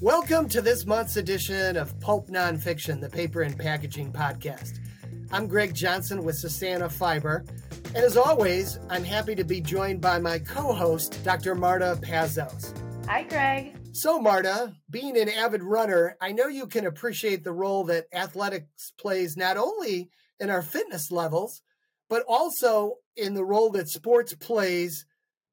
Welcome to this month's edition of Pulp Nonfiction, the paper and packaging podcast. I'm Greg Johnson with Sustana Fiber. And as always, I'm happy to be joined by my co host, Dr. Marta Pazos. Hi, Greg. So, Marta, being an avid runner, I know you can appreciate the role that athletics plays not only in our fitness levels, but also in the role that sports plays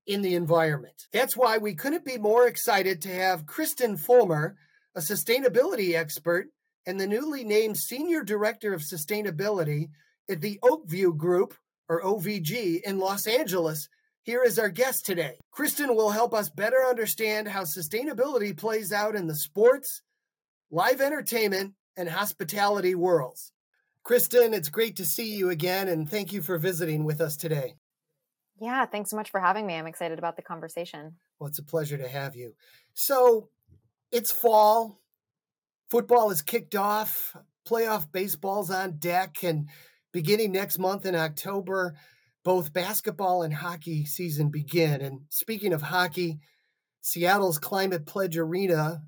in the environment. That's why we couldn't be more excited to have Kristen Fulmer, a sustainability expert and the newly named Senior Director of Sustainability at the Oakview Group, or OVG, in Los Angeles, here is our guest today. Kristen will help us better understand how sustainability plays out in the sports, live entertainment, and hospitality worlds. Kristen, it's great to see you again, and thank you for visiting with us today. Yeah, thanks so much for having me. I'm excited about the conversation. Well, it's a pleasure to have you. So, it's fall. Football is kicked off. Playoff baseball's on deck. And beginning next month in October, both basketball and hockey season begin. And speaking of hockey, Seattle's Climate Pledge Arena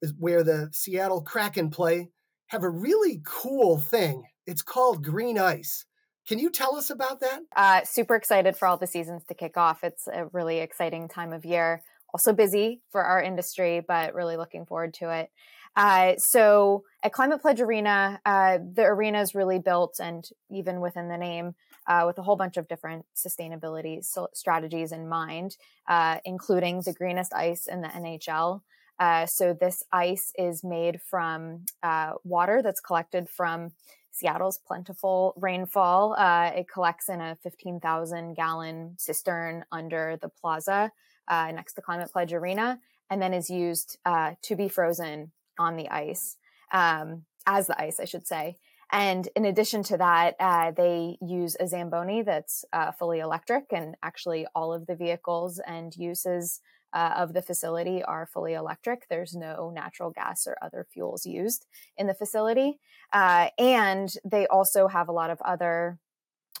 is where the Seattle Kraken play have a really cool thing. It's called Green Ice. Can you tell us about that? Uh, super excited for all the seasons to kick off. It's a really exciting time of year. Also busy for our industry, but really looking forward to it. Uh, so at Climate Pledge Arena, uh, the arena is really built, and even within the name, uh, with a whole bunch of different sustainability strategies in mind, uh, including the greenest ice in the NHL. Uh, so this ice is made from uh, water that's collected from Seattle's plentiful rainfall. Uh, it collects in a 15,000 gallon cistern under the plaza uh, next to Climate Pledge Arena, and then is used uh, to be frozen on the ice, um, as the ice, I should say. And in addition to that, uh, they use a Zamboni that's uh, fully electric, and actually all of the vehicles and uses uh, of the facility are fully electric. There's no natural gas or other fuels used in the facility. Uh, and they also have a lot of other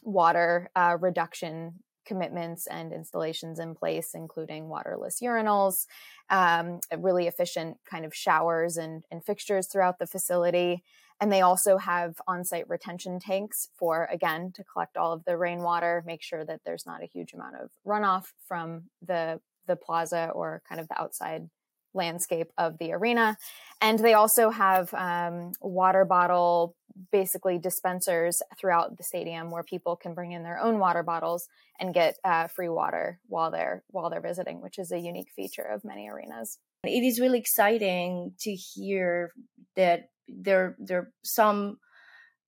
water uh, reduction commitments and installations in place, including waterless urinals, um, really efficient kind of showers and, and fixtures throughout the facility. And they also have on site retention tanks for, again, to collect all of the rainwater, make sure that there's not a huge amount of runoff from the the plaza or kind of the outside landscape of the arena. And they also have um, water bottle, basically dispensers throughout the stadium where people can bring in their own water bottles and get uh, free water while they're while they're visiting, which is a unique feature of many arenas. It is really exciting to hear that there there are some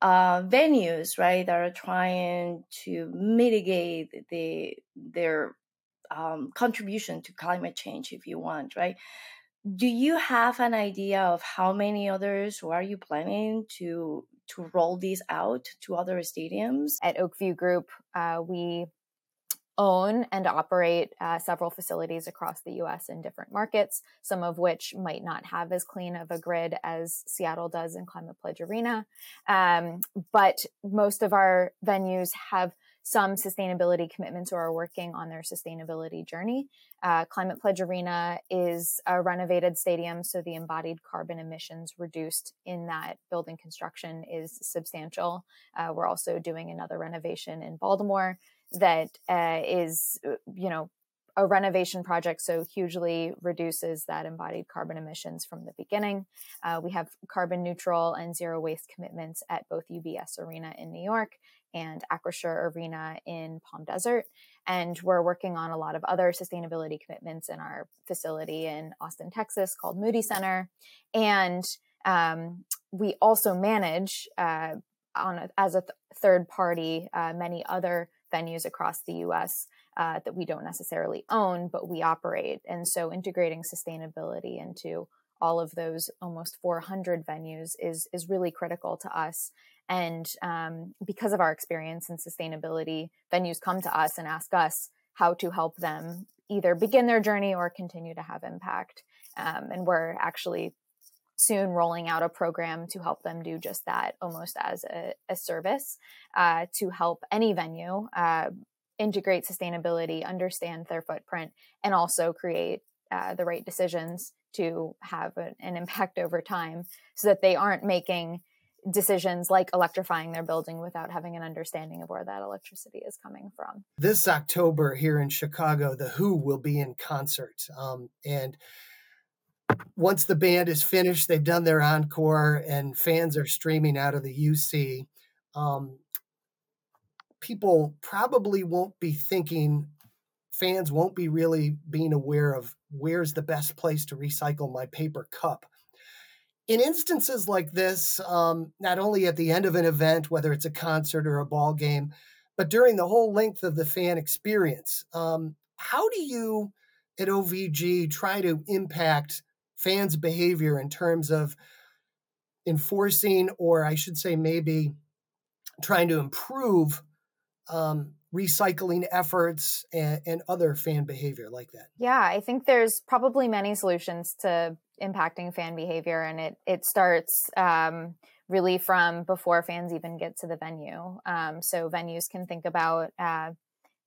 uh, venues right that are trying to mitigate the their um, contribution to climate change if you want right do you have an idea of how many others or are you planning to to roll these out to other stadiums at oakview group uh, we own and operate uh, several facilities across the US in different markets, some of which might not have as clean of a grid as Seattle does in Climate Pledge Arena. Um, but most of our venues have some sustainability commitments or are working on their sustainability journey. Uh, Climate Pledge Arena is a renovated stadium, so the embodied carbon emissions reduced in that building construction is substantial. Uh, we're also doing another renovation in Baltimore that uh, is, uh, you know, a renovation project so hugely reduces that embodied carbon emissions from the beginning. Uh, we have carbon neutral and zero waste commitments at both UBS Arena in New York and Acrisure Arena in Palm Desert. And we're working on a lot of other sustainability commitments in our facility in Austin, Texas called Moody Center. And um, we also manage uh, on a, as a th- third party uh, many other venues across the US uh, that we don't necessarily own, but we operate. And so integrating sustainability into all of those almost 400 venues is, is really critical to us. And um, because of our experience in sustainability, venues come to us and ask us how to help them either begin their journey or continue to have impact. Um, and we're actually soon rolling out a program to help them do just that, almost as a, a service uh, to help any venue uh, integrate sustainability, understand their footprint, and also create uh, the right decisions to have an impact over time so that they aren't making decisions like electrifying their building without having an understanding of where that electricity is coming from. This October here in Chicago, The Who will be in concert. Um, and once the band is finished, they've done their encore, and fans are streaming out of the UC. Um, people probably won't be thinking, fans won't be really being aware of where's the best place to recycle my paper cup in instances like this, um, not only at the end of an event, whether it's a concert or a ball game, but during the whole length of the fan experience, um, how do you at OVG try to impact fans' behavior in terms of enforcing, or I should say, maybe trying to improve um, recycling efforts and, and, other fan behavior like that? Yeah, I think there's probably many solutions to impacting fan behavior, and it it starts um, really from before fans even get to the venue. Um, so venues can think about. Uh,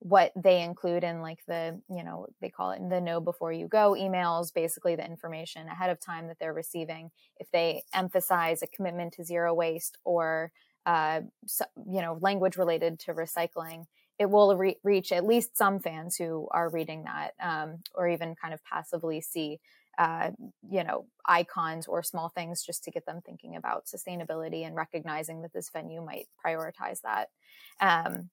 what they include in like the you know they call it the know before you go emails basically the information ahead of time that they're receiving if they emphasize a commitment to zero waste or uh, you know language related to recycling it will re- reach at least some fans who are reading that um, or even kind of passively see uh, you know icons or small things just to get them thinking about sustainability and recognizing that this venue might prioritize that. Um,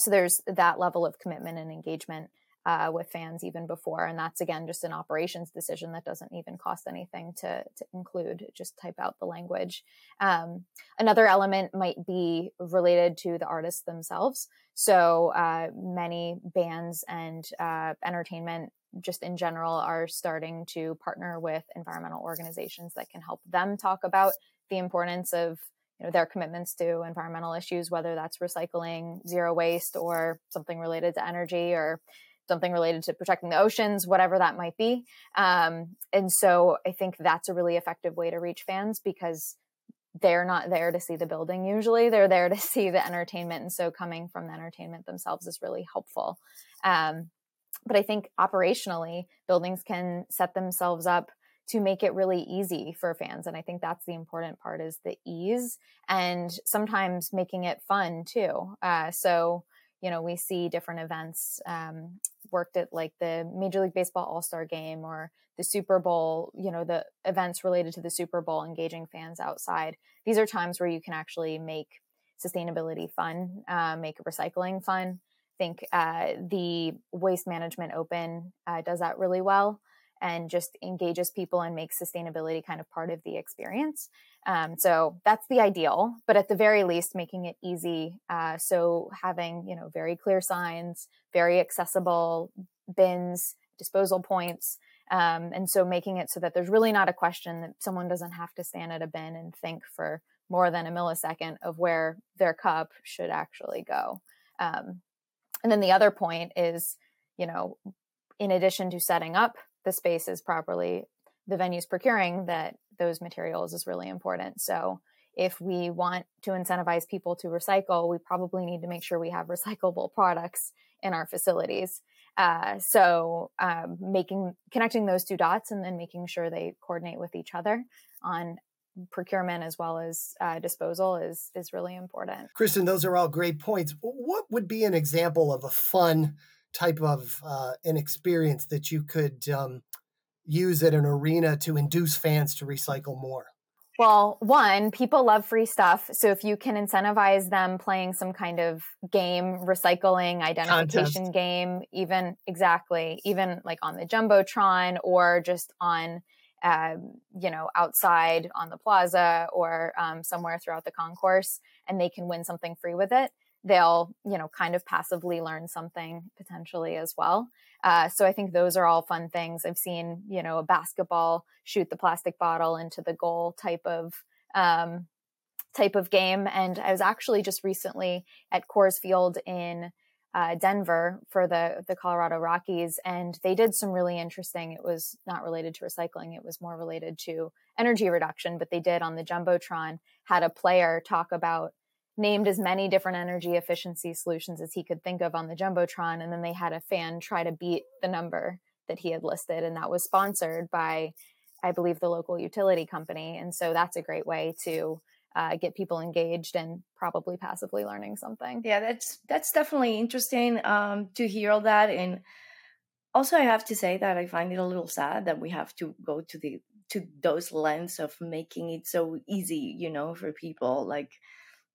so there's that level of commitment and engagement uh, with fans even before. And that's again just an operations decision that doesn't even cost anything to, to include. Just type out the language. Um, another element might be related to the artists themselves. So uh, many bands and uh, entertainment just in general are starting to partner with environmental organizations that can help them talk about the importance of you know their commitments to environmental issues whether that's recycling zero waste or something related to energy or something related to protecting the oceans, whatever that might be. Um, and so I think that's a really effective way to reach fans because they're not there to see the building usually. They're there to see the entertainment. And so coming from the entertainment themselves is really helpful. Um, but i think operationally buildings can set themselves up to make it really easy for fans. And i think that's the important part is the ease and sometimes making it fun too. Uh, so you know we see different events um, worked at like the major league baseball all-star game or the super bowl you know the events related to the super bowl engaging fans outside. These are times where you can actually make sustainability fun uh, make recycling fun. I think uh, the waste management open uh, does that really well and just engages people and makes sustainability kind of part of the experience. Um, so that's the ideal, but at the very least, making it easy. Uh, so having you know very clear signs, very accessible bins, disposal points, um, and so making it so that there's really not a question that someone doesn't have to stand at a bin and think for more than a millisecond of where their cup should actually go. Um, and then the other point is, you know, in addition to setting up the space is properly the venue's procuring that those materials is really important. So if we want to incentivize people to recycle, we probably need to make sure we have recyclable products in our facilities. Uh, so um, making connecting those two dots and then making sure they coordinate with each other on procurement as well as uh, disposal is is really important. Kristen, those are all great points. What would be an example of a fun type of uh, an experience that you could um, use at an arena to induce fans to recycle more? Well, one, people love free stuff. So if you can incentivize them playing some kind of game, recycling identification Contest. game, even exactly, even like on the Jumbotron or just on, uh, you know, outside on the plaza or um, somewhere throughout the concourse, and they can win something free with it they'll you know kind of passively learn something potentially as well. Uh, so i think those are all fun things. I've seen you know a basketball shoot the plastic bottle into the goal type of um, type of game. And i was actually just recently at coors field in uh, denver for the the colorado rockies and they did some really interesting it was not related to recycling it was more related to energy reduction but they did on the jumbotron had a player talk about named as many different energy efficiency solutions as he could think of on the Jumbotron. And then they had a fan try to beat the number that he had listed. And that was sponsored by I believe, the local utility company. And so that's a great way to uh, get people engaged and probably passively learning something. Yeah, that's that's definitely interesting um, to hear all that. And also, I have to say that I find it a little sad that we have to go to the to those lengths of making it so easy, you know, for people. Like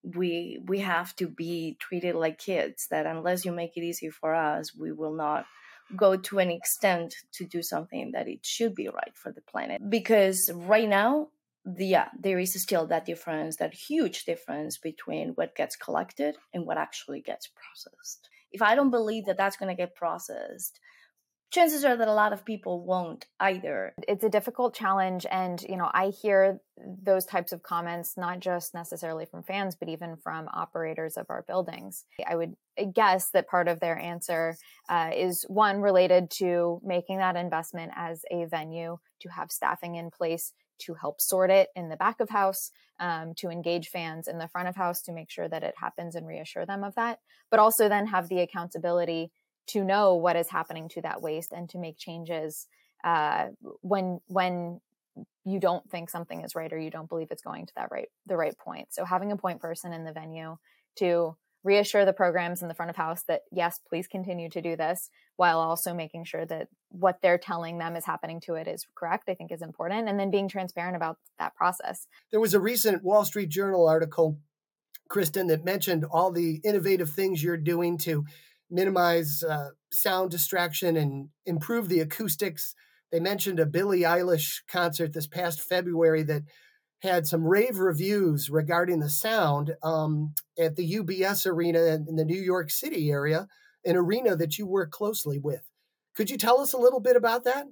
we we have to be treated like kids. That unless you make it easy for us, we will not go to an extent to do something that it should be right for the planet. Because right now, the, yeah, there is still that difference, that huge difference between what gets collected and what actually gets processed. If I don't believe that that's going to get processed, chances are that a lot of people won't either. It's a difficult challenge. And, you know, I hear those types of comments, not just necessarily from fans, but even from operators of our buildings. I would guess that part of their answer uh, is one related to making that investment as a venue to have staffing in place to help sort it in the back of house, um, to engage fans in the front of house to make sure that it happens and reassure them of that, but also then have the accountability to know what is happening to that waste and to make changes uh, when when you don't think something is right or you don't believe it's going to that right the right point. So having a point person in the venue to reassure the programs in the front of house that yes, please continue to do this while also making sure that what they're telling them is happening to it is correct, I think is important. And then being transparent about that process. There was a recent Wall Street Journal article, Kristen, that mentioned all the innovative things you're doing to minimize uh, sound distraction and improve the acoustics. They mentioned a Billie Eilish concert this past February that had some rave reviews regarding the sound um, at the UBS Arena in the New York City area, an arena that you work closely with. Could you tell us a little bit about that?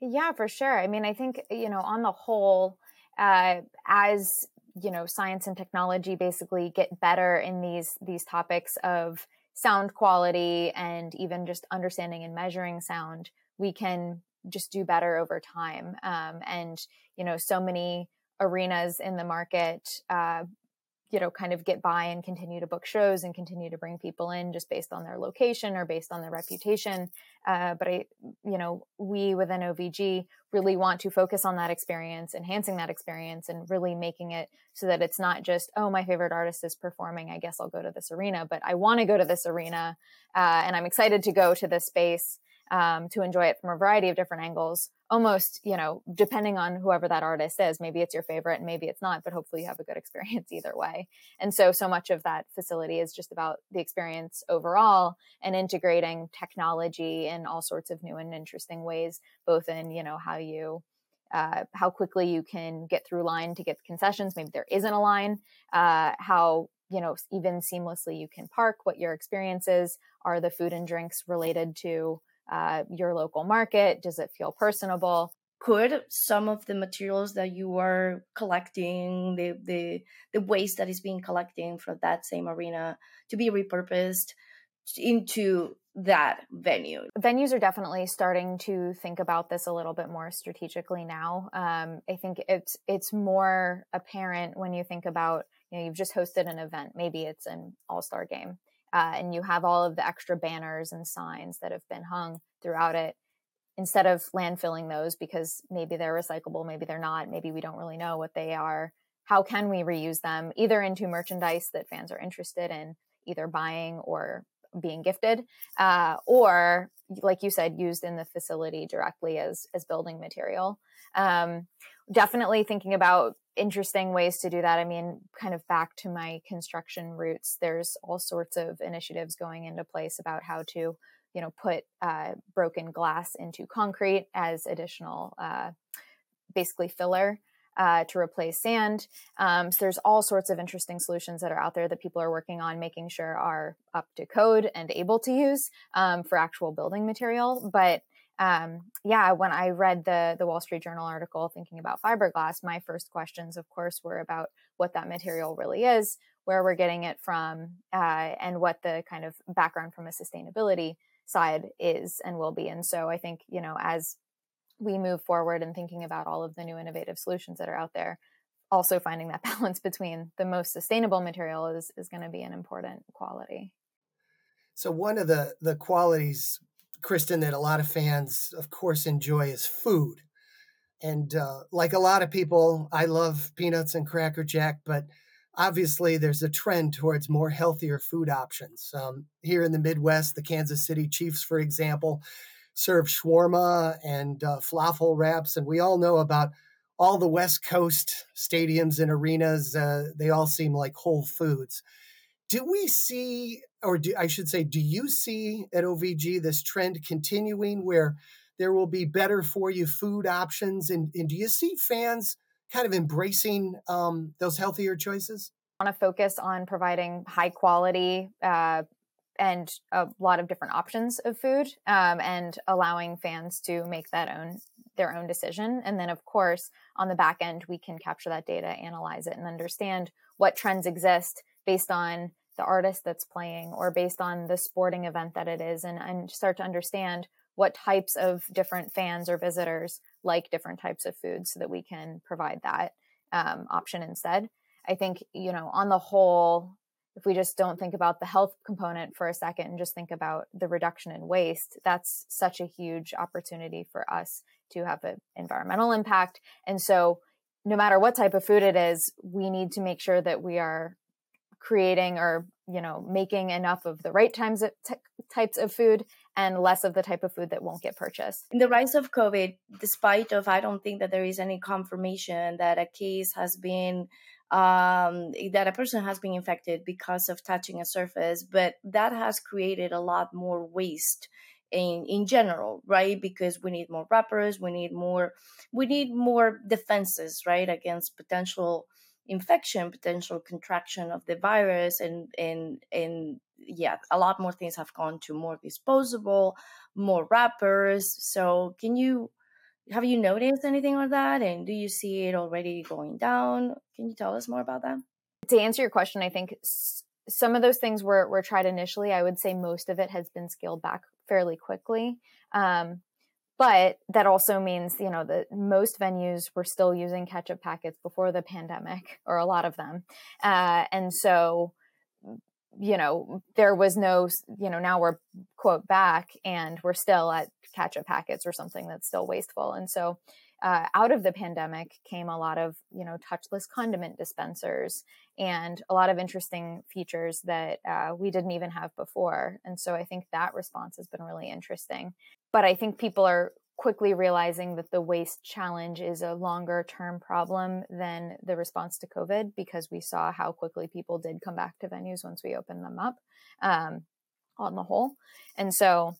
Yeah, for sure. I mean, I think, you know, on the whole, uh, as you know science and technology basically get better in these these topics of sound quality and even just understanding and measuring sound, we can just do better over time. Um, and, you know, so many arenas in the market, uh, you know, kind of get by and continue to book shows and continue to bring people in just based on their location or based on their reputation. Uh, but I, you know, we within OVG really want to focus on that experience, enhancing that experience, and really making it so that it's not just, oh, my favorite artist is performing. I guess I'll go to this arena, but I want to go to this arena, uh, and I'm excited to go to this space um, to enjoy it from a variety of different angles almost you know depending on whoever that artist is. Maybe it's your favorite and maybe it's not but hopefully you have a good experience either way. And so so much of that facility is just about the experience overall and integrating technology in all sorts of new and interesting ways both in you know how you uh, how quickly you can get through line to get concessions. Maybe there isn't a line. Uh, how you know even seamlessly you can park what your experiences are the food and drinks related to uh, your local market? Does it feel personable? Could some of the materials that you are collecting, the the the waste that is being collecting from that same arena, to be repurposed into that venue. Venues are definitely starting to think about this a little bit more strategically now. Um, I think it's it's more apparent when you think about you know you've just hosted an event, maybe it's an all star game, uh, and you have all of the extra banners and signs that have been hung throughout it instead of landfilling those because maybe they're recyclable maybe they're not maybe we don't really know what they are how can we reuse them either into merchandise that fans are interested in either buying or being gifted uh, or like you said used in the facility directly as as building material um, definitely thinking about interesting ways to do that. I mean, kind of back to my construction roots, there's all sorts of initiatives going into place about how to, you know, put uh, broken glass into concrete as additional, uh, basically filler. Uh, to replace sand. Um, so there's all sorts of interesting solutions that are out there that people are working on making sure are up to code and able to use um, for actual building material. But um, yeah, when I read the the Wall Street Journal article thinking about fiberglass, my first questions, of course, were about what that material really is, where we're getting it from, uh, and what the kind of background from a sustainability side is and will be. And so I think you know as we move forward and thinking about all of the new innovative solutions that are out there, also finding that balance between the most sustainable material is is going to be an important quality. So one of the the qualities Kristen, that a lot of fans, of course, enjoy is food. And uh, like a lot of people, I love peanuts and Cracker Jack, but obviously there's a trend towards more healthier food options. Um, here in the Midwest, the Kansas City Chiefs, for example, serve shawarma and uh, falafel wraps, and we all know about all the West Coast stadiums and arenas. Uh, they all seem like Whole Foods. Do we see, or do, I should say, do you see at OVG this trend continuing where there will be better for you food options? And, and do you see fans kind of embracing um, those healthier choices? Want to focus on providing high quality uh, and a lot of different options of food um, and allowing fans to make that own their own decision. And then of course on the back end we can capture that data analyze it and understand what trends exist based on the artist that's playing or based on the sporting event that it is and, and start to understand what types of different fans or visitors like different types of food so that we can provide that um, option instead. I think you know on the whole if we just don't think about the health component for a second and just think about the reduction in waste, that's such a huge opportunity for us to have an environmental impact. And so, no matter what type of food it is, we need to make sure that we are creating or you know making enough of the right times of t- types of food and less of the type of food that won't get purchased. In the rise of COVID, despite of I don't think that there is any confirmation that a case has been um, that a person has been infected because of touching a surface, but that has created a lot more waste in in general, right? Because we need more wrappers, we need more, we need more defenses, right, against potential infection, potential contraction of the virus, and and and yeah, a lot more things have gone to more disposable, more wrappers. So, can you have you noticed anything like that? And do you see it already going down? Can you tell us more about that? To answer your question, I think some of those things were, were tried initially. I would say most of it has been scaled back fairly quickly. Um, but that also means, you know, that most venues were still using ketchup packets before the pandemic, or a lot of them. Uh, and so, you know, there was no, you know, now we're quote back and we're still at catch ketchup packets or something that's still wasteful. And so, uh, out of the pandemic came a lot of you know touchless condiment dispensers and a lot of interesting features that uh, we didn't even have before and so i think that response has been really interesting but i think people are quickly realizing that the waste challenge is a longer term problem than the response to covid because we saw how quickly people did come back to venues once we opened them up um, on the whole and so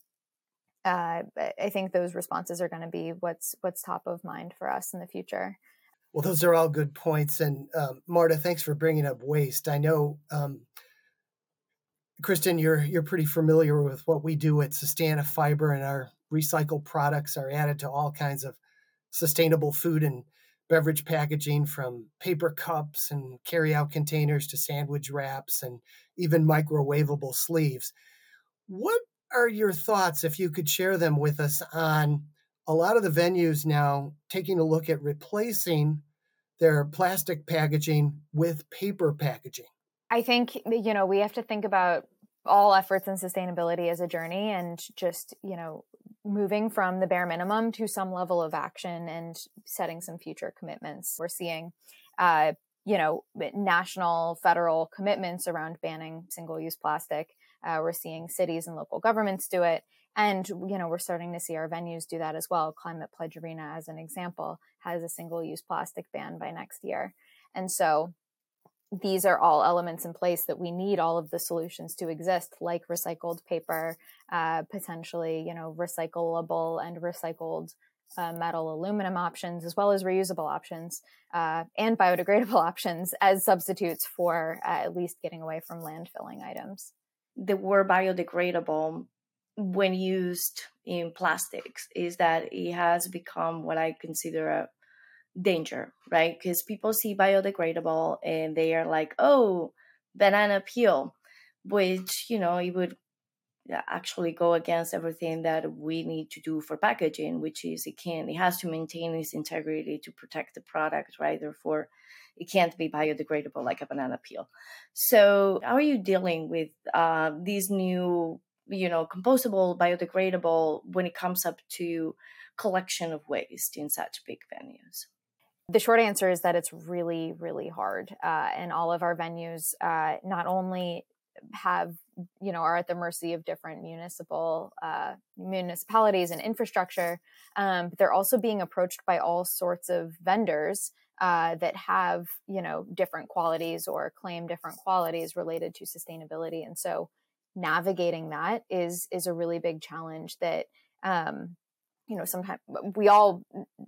uh, I think those responses are going to be what's what's top of mind for us in the future. Well, those are all good points, and um, Marta, thanks for bringing up waste. I know, um, Kristen, you're you're pretty familiar with what we do at Sustana Fiber, and our recycled products are added to all kinds of sustainable food and beverage packaging, from paper cups and carry-out containers to sandwich wraps, and even microwavable sleeves. What are your thoughts, if you could share them with us, on a lot of the venues now taking a look at replacing their plastic packaging with paper packaging? I think, you know, we have to think about all efforts in sustainability as a journey and just, you know, moving from the bare minimum to some level of action and setting some future commitments. We're seeing, uh, you know, national, federal commitments around banning single use plastic. Uh, we're seeing cities and local governments do it. And, you know, we're starting to see our venues do that as well. Climate Pledge Arena, as an example, has a single use plastic ban by next year. And so these are all elements in place that we need all of the solutions to exist, like recycled paper, uh, potentially, you know, recyclable and recycled uh, metal aluminum options, as well as reusable options uh, and biodegradable options as substitutes for uh, at least getting away from landfilling items. The word biodegradable when used in plastics is that it has become what I consider a danger, right? Because people see biodegradable and they are like, oh, banana peel, which, you know, it would actually go against everything that we need to do for packaging, which is it can, it has to maintain its integrity to protect the product, right? Therefore, it can't be biodegradable like a banana peel. So, how are you dealing with uh, these new, you know, compostable, biodegradable when it comes up to collection of waste in such big venues? The short answer is that it's really, really hard. Uh, and all of our venues uh, not only have you know are at the mercy of different municipal uh, municipalities and infrastructure um, but they're also being approached by all sorts of vendors uh, that have you know different qualities or claim different qualities related to sustainability and so navigating that is is a really big challenge that um, you know sometimes we all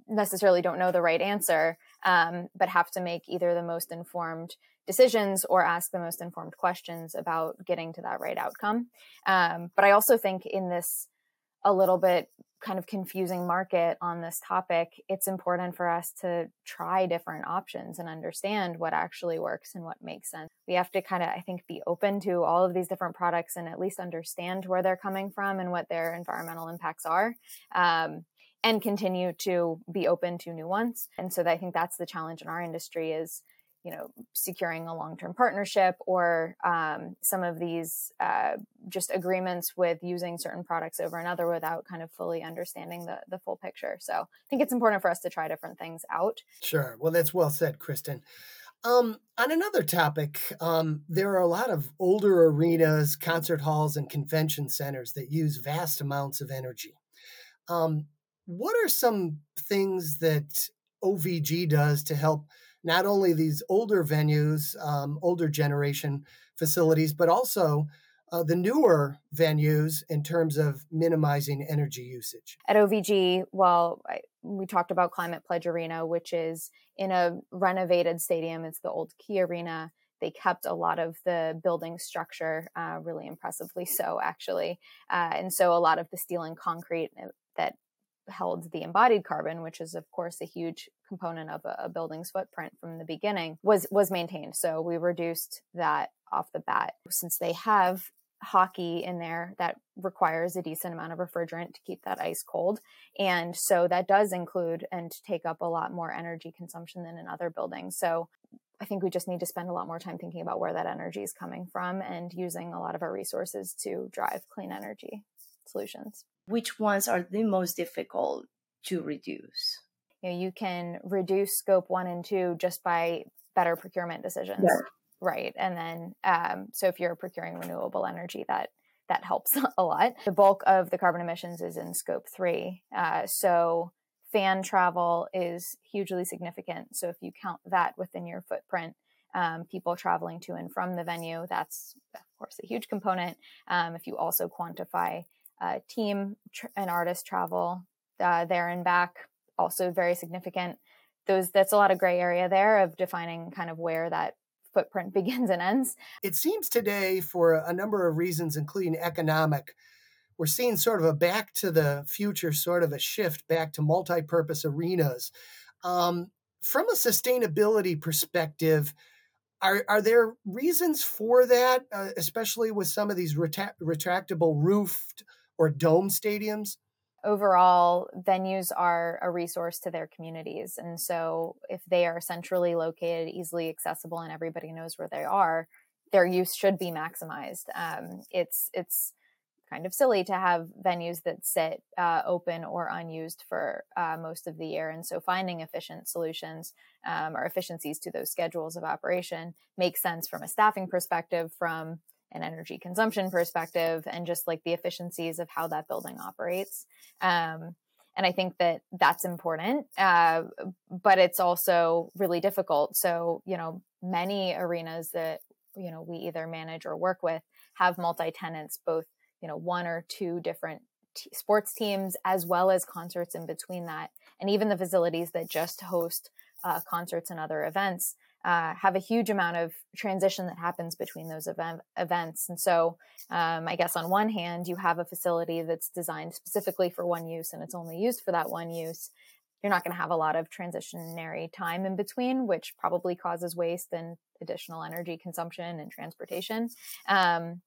necessarily don't know the right answer um, but have to make either the most informed decisions or ask the most informed questions about getting to that right outcome. Um, but i also think in this a little bit kind of confusing market on this topic, it's important for us to try different options and understand what actually works and what makes sense. We have to kind of, I think, be open to all of these different products and at least understand where they're coming from and what their environmental impacts are. Um, and continue to be open to new ones. And so I think that's the challenge in our industry is you know securing a long-term partnership or um, some of these uh, just agreements with using certain products over another without kind of fully understanding the, the full picture. So i think it's important for us to try different things out. Sure. Well that's well said kristen. Um, on another topic, um, there are a lot of older arenas, concert halls, and convention centers that use vast amounts of energy. Um, what are some things that OVG does to help not only these older venues, um, older generation facilities, but also uh, the newer venues in terms of minimizing energy usage. At OVG, well, I, we talked about Climate Pledge Arena, which is in a renovated stadium. It's the old Key Arena. They kept a lot of the building structure uh, really impressively so, actually. Uh, and so a lot of the steel and concrete uh, that held the embodied carbon, which is of course a huge component of a, a, building's footprint from the beginning, was was maintained. So we reduced that off the bat. Since they have hockey in there that requires a decent amount of refrigerant to keep that ice cold. And so that does include and take up a lot more energy consumption than in other buildings. So I think we just need to spend a lot more time thinking about where that energy is coming from and using a lot of our resources to drive clean energy solutions which ones are the most difficult to reduce? You, know, you can reduce scope one and two just by better procurement decisions. Yeah. Right. And then, um, so if you're procuring renewable energy, that that helps a lot. The bulk of the carbon emissions is in scope three. Uh, so fan travel is hugely significant. So if you count that within your footprint, um, people traveling to and from the venue, that's of course a huge component. Um, if you also quantify uh, team tr- and artist travel uh, there and back also very significant. Those that's a lot of gray area there of defining kind of where that footprint begins and ends. It seems today for a number of reasons including economic we're seeing sort of a back to the future sort of a shift back to multi-purpose arenas. Um, from a sustainability perspective are, are there reasons for that, uh, especially with some of these retra- retractable roofed or dome stadiums? Overall, venues are a resource to their communities. And so, if they are centrally located, easily accessible, and everybody knows where they are, their use should be maximized. Um, it's it's kind of silly to have venues that sit uh, open or unused for uh, most of the year. And so finding efficient solutions um, or efficiencies to those schedules of operation makes sense from a staffing perspective, from an energy consumption perspective and just like the efficiencies of how that building operates. Um, and I think that that's important, uh, but it's also really difficult. So, you know, many arenas that, you know, we either manage or work with have multi tenants, both, you know, one or two different t- sports teams, as well as concerts in between that. And even the facilities that just host uh, concerts and other events uh, have a huge amount of transition that happens between those event, events. And so, um, I guess on one hand, you have a facility that's designed specifically for one use and it's only used for that one use. You're not going to have a lot of transitionary time in between, which probably causes waste and additional energy consumption and transportation. Um,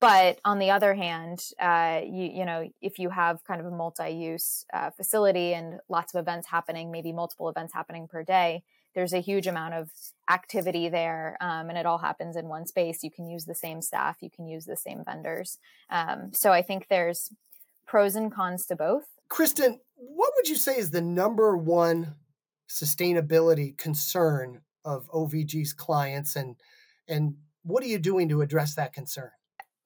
but on the other hand, uh, you, you know, if you have kind of a multi-use uh, facility and lots of events happening, maybe multiple events happening per day, there's a huge amount of activity there um, and it all happens in one space. You can use the same staff you can use the same vendors. Um, so i think there's pros and cons to both. Kristen, what would you say is the number one sustainability concern of OVG's clients and and what are you doing to address that concern?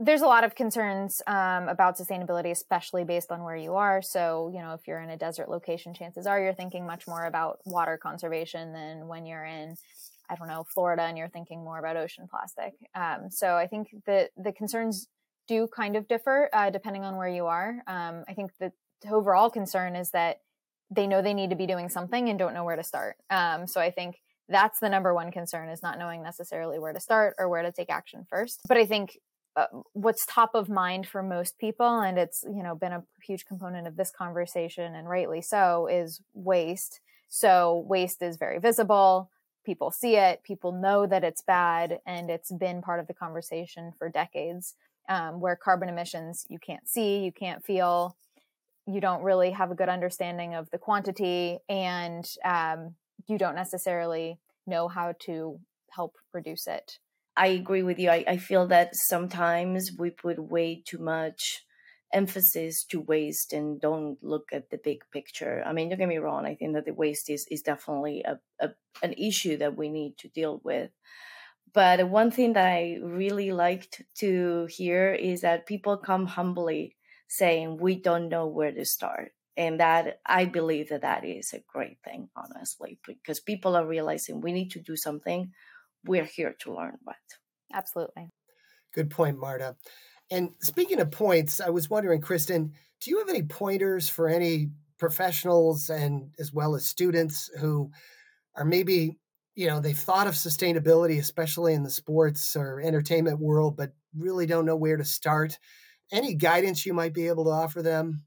There's a lot of concerns um, about sustainability, especially based on where you are. So, you know, if you're in a desert location, chances are you're thinking much more about water conservation than when you're in, I don't know, Florida and you're thinking more about ocean plastic. Um, so, I think that the concerns do kind of differ uh, depending on where you are. Um, I think the overall concern is that they know they need to be doing something and don't know where to start. Um, so I think that's the number one concern is not knowing necessarily where to start or where to take action first. But I think what's top of mind for most people, and it's you know been a huge component of this conversation, and rightly so, is waste. So waste is very visible. People see it. People know that it's bad, and it's been part of the conversation for decades. Um, where carbon emissions you can't see, you can't feel, you don't really have a good understanding of the quantity and um, you don't necessarily know how to help reduce it. I agree with you. I, I feel that sometimes we put way too much emphasis to waste and don't look at the big picture. I mean, don't get me wrong. I think that the waste is, is definitely a, a an issue that we need to deal with. But one thing that I really liked to hear is that people come humbly saying we don't know where to start and that i believe that that is a great thing honestly because people are realizing we need to do something we're here to learn what. Absolutely. Good point marta. And speaking of points i was wondering kristen do you have any pointers for any professionals and as well as students who are maybe you know they've thought of sustainability especially in the sports or entertainment world but really don't know where to start? Any guidance you might be able to offer them?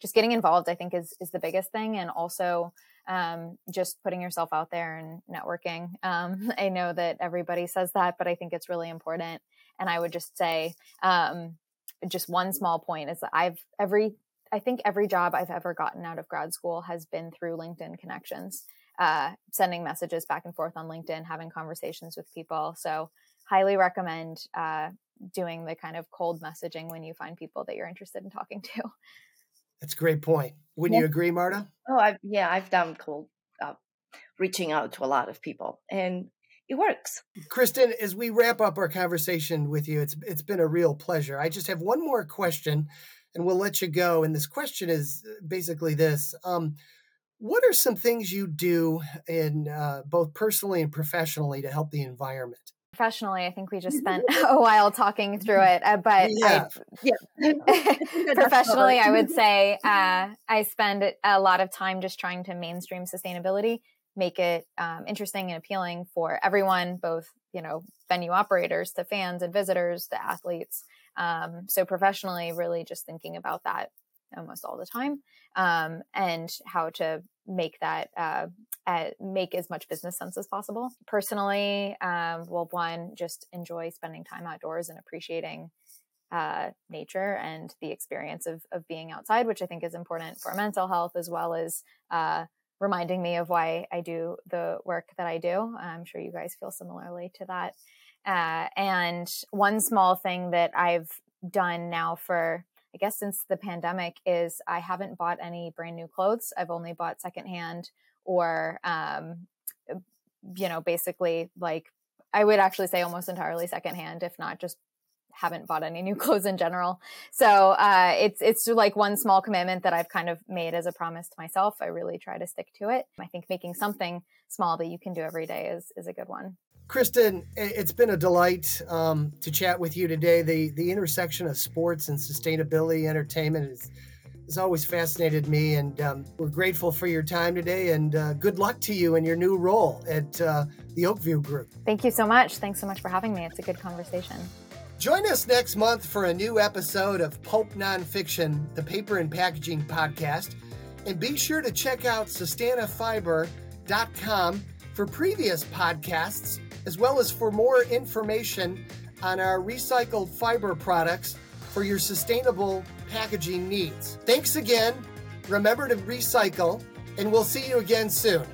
Just getting involved, I think, is is the biggest thing, and also um, just putting yourself out there and networking. Um, I know that everybody says that, but I think it's really important. And I would just say, um, just one small point is that I've every I think every job I've ever gotten out of grad school has been through LinkedIn connections, uh, sending messages back and forth on LinkedIn, having conversations with people. So, highly recommend uh, doing the kind of cold messaging when you find people that you're interested in talking to. That's a great point. Wouldn't yeah. you agree, Marta? Oh, I've, yeah, I've done cold uh, reaching out to a lot of people, and it works. Kristen, as we wrap up our conversation with you, it's it's been a real pleasure. I just have one more question, and we'll let you go. And this question is uh, basically this: um, What are some things you do in uh, both personally and professionally to help the environment? Professionally, I think we just spent a while talking through it. Uh, but yeah. yeah. professionally, I would say uh, I spend a lot of time just trying to mainstream sustainability, make it um, interesting and appealing for everyone, both you know venue operators to fans and visitors to athletes. Um, so professionally, really just thinking about that almost all the time um, and how to make that uh, make as much business sense as possible. Personally um, well one just enjoy spending time outdoors and appreciating uh, nature and the experience of, of being outside which i think is important for mental health as well as uh, reminding me of why i do the work that i do. I'm sure you guys feel similarly to that. Uh, and one small thing that i've done now for I guess since the pandemic is I haven't bought any brand new clothes. I've only bought secondhand or, um, you know, basically like I would actually say almost entirely secondhand, if not just haven't bought any new clothes in general. So uh, it's it's like one small commitment that I've kind of made as a promise to myself. I really try to stick to it. I think making something small that you can do every day is is a good one. Kristen, it's been a delight um, to chat with you today. The the intersection of sports and sustainability, entertainment is has always fascinated me, and um, we're grateful for your time today. And uh, good luck to you in your new role at uh, the Oakview Group. Thank you so much. Thanks so much for having me. It's a good conversation. Join us next month for a new episode of Pulp Nonfiction, the paper and packaging podcast, and be sure to check out SustanaFiber.com for previous podcasts as well as for more information on our recycled fiber products for your sustainable packaging needs. Thanks again. Remember to recycle, and we'll see you again soon.